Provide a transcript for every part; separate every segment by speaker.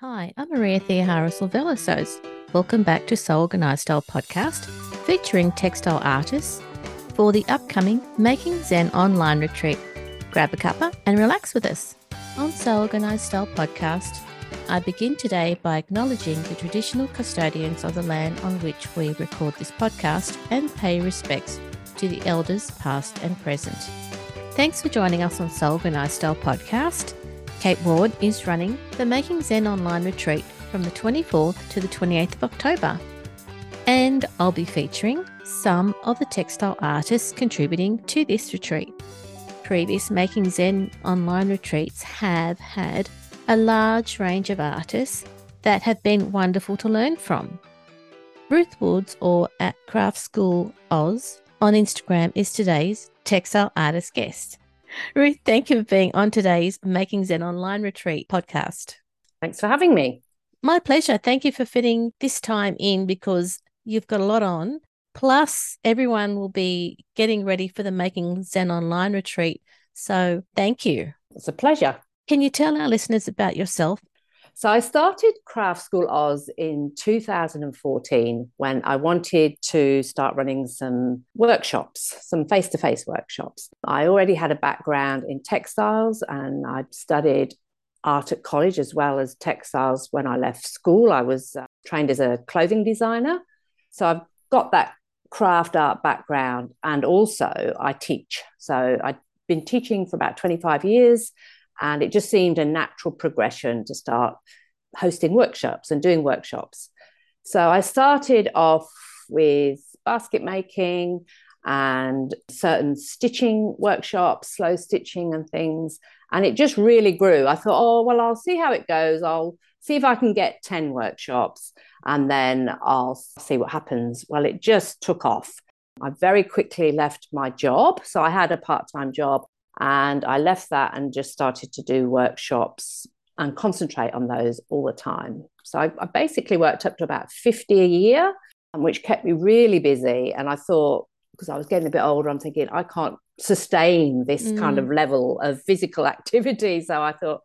Speaker 1: Hi, I'm Maria Theohara Silvelosos. Welcome back to Sew Organised Style podcast featuring textile artists for the upcoming Making Zen online retreat. Grab a cuppa and relax with us. On Sew Organised Style podcast, I begin today by acknowledging the traditional custodians of the land on which we record this podcast and pay respects to the elders past and present. Thanks for joining us on Sew Organised Style podcast. Kate Ward is running the Making Zen online retreat from the 24th to the 28th of October. And I'll be featuring some of the textile artists contributing to this retreat. Previous Making Zen online retreats have had a large range of artists that have been wonderful to learn from. Ruth Woods, or at Craft School Oz on Instagram, is today's textile artist guest. Ruth, thank you for being on today's Making Zen Online Retreat podcast.
Speaker 2: Thanks for having me.
Speaker 1: My pleasure. Thank you for fitting this time in because you've got a lot on. Plus, everyone will be getting ready for the Making Zen Online Retreat. So, thank you.
Speaker 2: It's a pleasure.
Speaker 1: Can you tell our listeners about yourself?
Speaker 2: So, I started Craft School Oz in 2014 when I wanted to start running some workshops, some face to face workshops. I already had a background in textiles and I'd studied art at college as well as textiles when I left school. I was uh, trained as a clothing designer. So, I've got that craft art background and also I teach. So, I've been teaching for about 25 years and it just seemed a natural progression to start hosting workshops and doing workshops. So I started off with basket making and certain stitching workshops, slow stitching and things. And it just really grew. I thought, oh, well, I'll see how it goes. I'll see if I can get 10 workshops and then I'll see what happens. Well, it just took off. I very quickly left my job. So I had a part time job and I left that and just started to do workshops and concentrate on those all the time. So I, I basically worked up to about 50 a year, which kept me really busy. And I thought, because I was getting a bit older, I'm thinking, I can't sustain this mm. kind of level of physical activity. So I thought,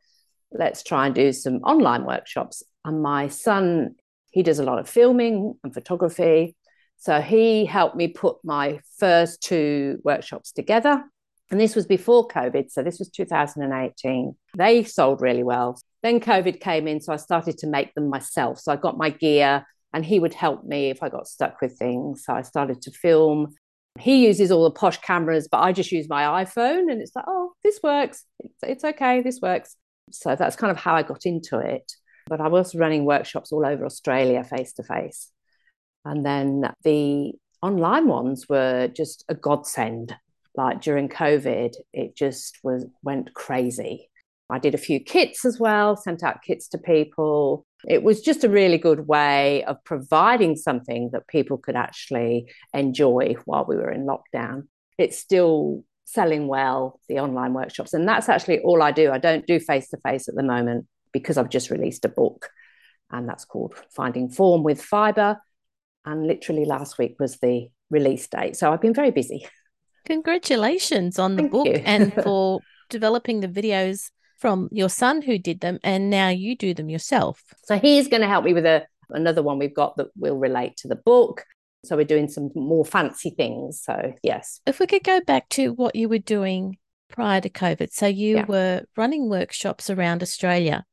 Speaker 2: let's try and do some online workshops. And my son, he does a lot of filming and photography. So he helped me put my first two workshops together. And this was before COVID. So this was 2018. They sold really well. Then COVID came in. So I started to make them myself. So I got my gear and he would help me if I got stuck with things. So I started to film. He uses all the posh cameras, but I just use my iPhone and it's like, oh, this works. It's, it's okay. This works. So that's kind of how I got into it. But I was running workshops all over Australia face to face. And then the online ones were just a godsend like during COVID, it just was went crazy. I did a few kits as well, sent out kits to people. It was just a really good way of providing something that people could actually enjoy while we were in lockdown. It's still selling well, the online workshops. And that's actually all I do. I don't do face to face at the moment because I've just released a book, and that's called Finding Form with Fibre. And literally last week was the release date. So I've been very busy.
Speaker 1: Congratulations on the
Speaker 2: Thank
Speaker 1: book and for developing the videos from your son who did them and now you do them yourself.
Speaker 2: So he's going to help me with a another one we've got that will relate to the book. So we're doing some more fancy things. So yes.
Speaker 1: If we could go back to what you were doing prior to COVID. So you
Speaker 2: Yeah.
Speaker 1: were running workshops around Australia.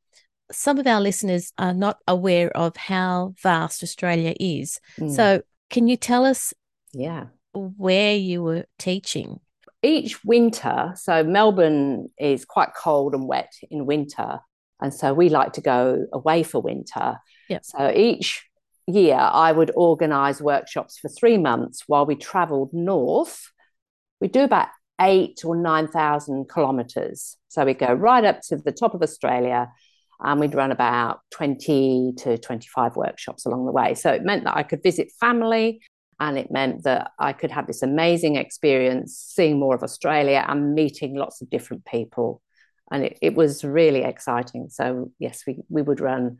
Speaker 1: Some of our listeners are not aware of how vast Australia is.
Speaker 2: Mm,
Speaker 1: So can you tell us
Speaker 2: yeah.
Speaker 1: Where you were teaching?
Speaker 2: each winter, so Melbourne is quite cold and wet in winter. And so we like to go away for winter.
Speaker 1: Yep.
Speaker 2: So each year I would organize workshops for three months while we traveled north. We do about eight or 9,000 kilometers. So we go right up to the top of Australia and we'd run about 20 to 25 workshops along the way. So it meant that I could visit family, and it meant that I could have this amazing experience seeing more of Australia and meeting lots of different people. And it, it was really exciting. So, yes, we, we would run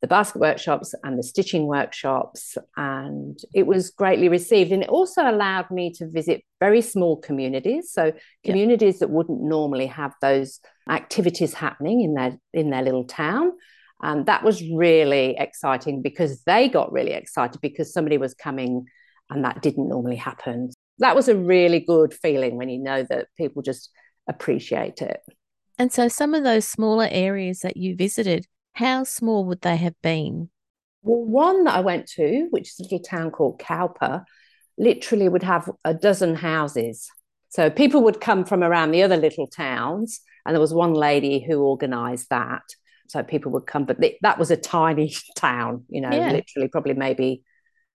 Speaker 2: the basket workshops and the stitching workshops, and it was greatly received. And it also allowed me to visit very small communities. So, communities that wouldn't normally have those activities happening in their, in their little town. And that was really exciting because they got really excited because somebody was coming and that didn't normally happen. That was a really good feeling when you know that people just appreciate it.
Speaker 1: And so, some of those smaller areas that you visited, how small would they have been?
Speaker 2: Well, one that I went to, which is a little town called Cowper, literally would have a dozen houses. So people would come from around the other little towns, and there was one lady who organised that. So people would come, but that was a tiny town, you know, yeah. literally probably maybe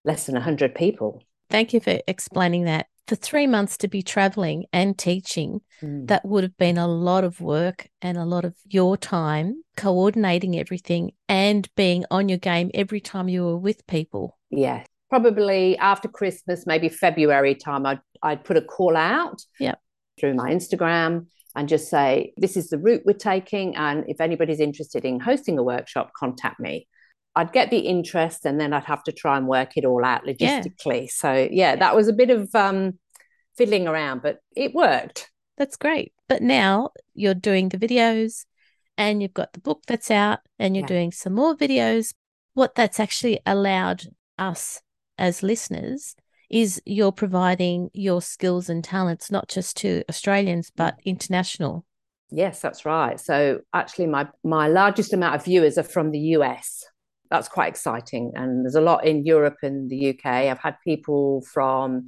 Speaker 2: less than 100 people.
Speaker 1: Thank you for explaining that for three months to be traveling and teaching, mm. that would have been a lot of work and a lot of your time coordinating everything and being on your game every time you were with people.
Speaker 2: Yes. Probably after Christmas, maybe February time, I'd, I'd put a call out
Speaker 1: yep.
Speaker 2: through my Instagram and just say, this is the route we're taking. And if anybody's interested in hosting a workshop, contact me. I'd get the interest and then I'd have to try and work it all out logistically. Yeah. So yeah, that was a bit of um, fiddling around, but it worked.
Speaker 1: That's great. But now you're doing the videos and you've got the book that's out and you're yeah. doing some more videos. What that's actually allowed us as listeners is you're providing your skills and talents not just to Australians but international.
Speaker 2: Yes, that's right. So actually my my largest amount of viewers are from the US that's quite exciting. And there's a lot in Europe and the UK. I've had people from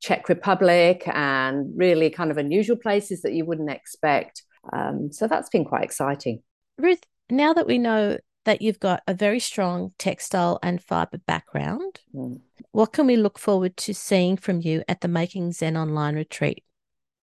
Speaker 2: Czech Republic and really kind of unusual places that you wouldn't expect. Um, so that's been quite exciting.
Speaker 1: Ruth, now that we know that you've got a very strong textile and fibre background, mm. what can we look forward to seeing from you at the Making Zen Online retreat?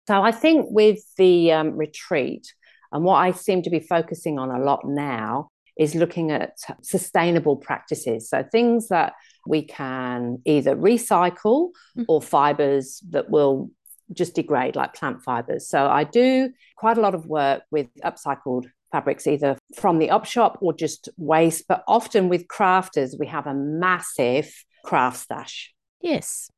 Speaker 2: So I think with the um, retreat, and what I seem to be focusing on a lot now is looking at sustainable practices. So things that we can either recycle mm-hmm. or fibers that will just degrade, like plant fibers. So I do quite a lot of work with upcycled fabrics, either from the op shop or just waste. But often with crafters, we have a massive craft stash.
Speaker 1: Yes.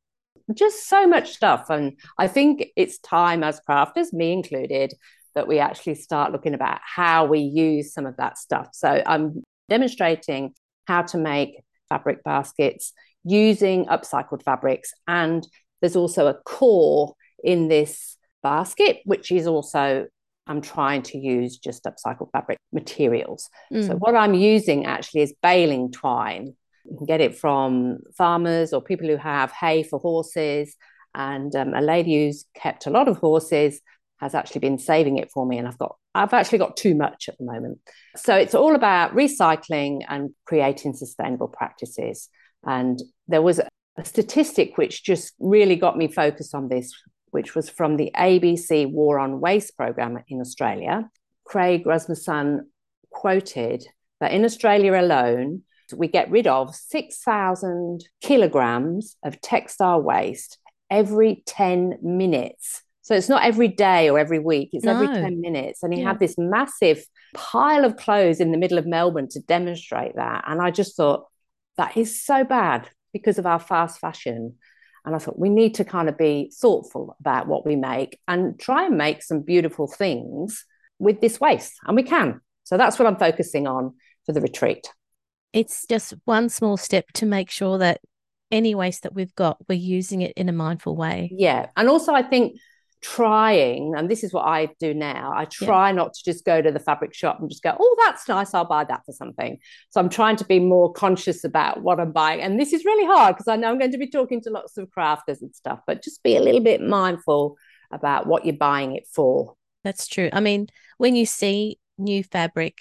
Speaker 2: Just so much stuff. And I think it's time as crafters, me included, that we actually start looking about how we use some of that stuff. So I'm demonstrating how to make fabric baskets using upcycled fabrics. And there's also a core in this basket, which is also I'm trying to use just upcycled fabric materials. Mm. So what I'm using actually is baling twine. You can get it from farmers or people who have hay for horses. And um, a lady who's kept a lot of horses has actually been saving it for me and I've got I've actually got too much at the moment. So it's all about recycling and creating sustainable practices. And there was a statistic which just really got me focused on this, which was from the ABC War on Waste program in Australia. Craig Reucassel quoted that in Australia alone, we get rid of 6,000 kilograms of textile waste every 10 minutes. So it's not every day or every week, it's no. every 10 minutes. And he yeah. had this massive pile of clothes in the middle of Melbourne to demonstrate that. And I just thought, that is so bad because of our fast fashion. And I thought we need to kind of be thoughtful about what we make and try and make some beautiful things with this waste. And we can. So that's what I'm focusing on for the retreat.
Speaker 1: It's just one small step to make sure that any waste that we've got, we're using it in a mindful way.
Speaker 2: Yeah. And also, I think trying, and this is what I do now, I try yeah. not to just go to the fabric shop and just go, oh, that's nice, I'll buy that for something. So I'm trying to be more conscious about what I'm buying. And this is really hard because I know I'm going to be talking to lots of crafters and stuff, but just be a little bit mindful about what you're buying it for.
Speaker 1: That's true. I mean, when you see new fabric,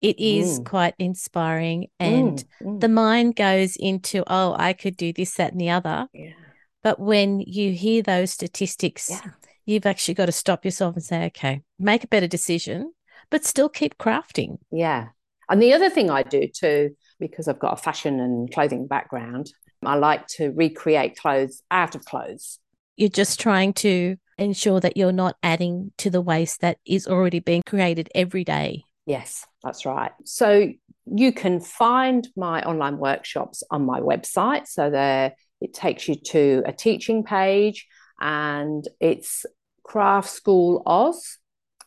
Speaker 1: it is mm. quite inspiring and mm, mm. the mind goes into, oh, I could do this, that, and the other.
Speaker 2: Yeah.
Speaker 1: But when you hear those statistics,
Speaker 2: yeah
Speaker 1: you've actually got to stop yourself and say, okay, make a better decision, but still keep crafting.
Speaker 2: Yeah. And the other thing I do too, because I've got a fashion and clothing background, I like to recreate clothes out of clothes.
Speaker 1: You're just trying to ensure that you're not adding to the waste that is already being created every day.
Speaker 2: Yes, that's right. So you can find my online workshops on my website. So there it takes you to a teaching page and it's craft school oz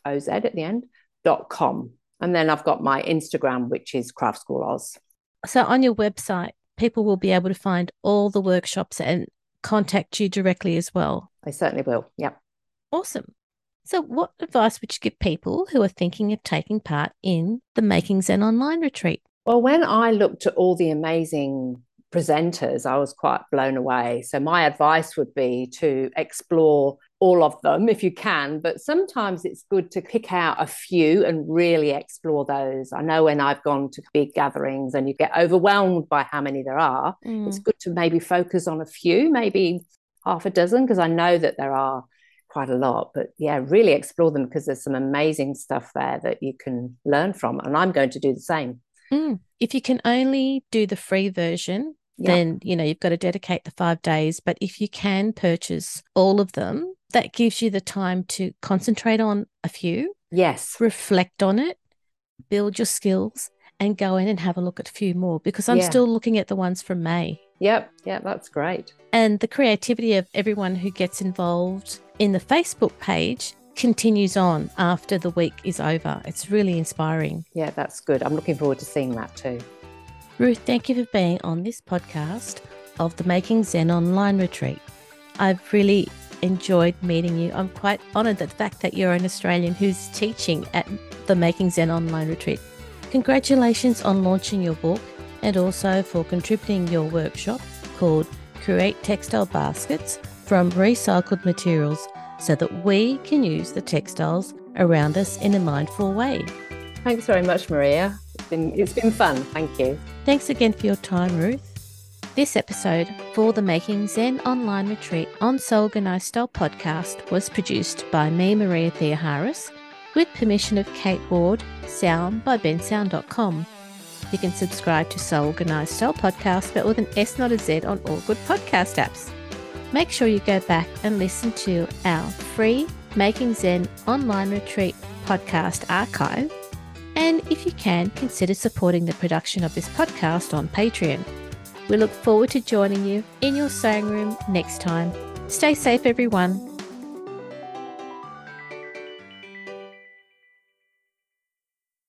Speaker 2: oz at the end dot com And then I've got my Instagram, which is Craft School Oz.
Speaker 1: So on your website, people will be able to find all the workshops and contact you directly as well.
Speaker 2: I certainly will. Yep.
Speaker 1: Awesome. So, what advice would you give people who are thinking of taking part in the Making Zen online retreat?
Speaker 2: Well, when I looked at all the amazing presenters, I was quite blown away. So, my advice would be to explore all of them if you can, but sometimes it's good to pick out a few and really explore those. I know when I've gone to big gatherings and you get overwhelmed by how many there are, mm. it's good to maybe focus on a few, maybe half a dozen, because I know that there are quite a lot. But yeah, really explore them because there's some amazing stuff there that you can learn from. And I'm going to do the same.
Speaker 1: Mm. If you can only do the free version, then you know you've got to dedicate the five days. But if you can purchase all of them that gives you the time to concentrate on a few
Speaker 2: yes.
Speaker 1: reflect on it build your skills and go in and have a look at a few more because i'm yeah. still looking at the ones from may.
Speaker 2: Yep. Yep. That's great.
Speaker 1: And the creativity of everyone who gets involved in the facebook page continues on after the week is over. It's really inspiring.
Speaker 2: Yeah that's good. I'm looking forward to seeing that too
Speaker 1: Ruth, thank you for being on this podcast of the Making Zen online retreat. I've really enjoyed meeting you. I'm quite honoured at the fact that you're an Australian who's teaching at the Making Zen online retreat. Congratulations on launching your book and also for contributing your workshop called Create Textile Baskets from Recycled Materials so that we can use the textiles around us in a mindful way.
Speaker 2: Thanks very much, Maria. It's been, it's been fun. Thank you.
Speaker 1: Thanks again for your time, Ruth. This episode for the Making Zen online retreat on Sew Organised Style podcast was produced by me, Maria Theoharis, with permission of Kate Ward, sound by bensound.com. You can subscribe to Sew Organised Style podcast, but with an S, not a Z, on all good podcast apps. Make sure you go back and listen to our free Making Zen online retreat podcast archive and if you can, consider supporting the production of this podcast on Patreon. We look forward to joining you in your sewing room next time. Stay safe, everyone.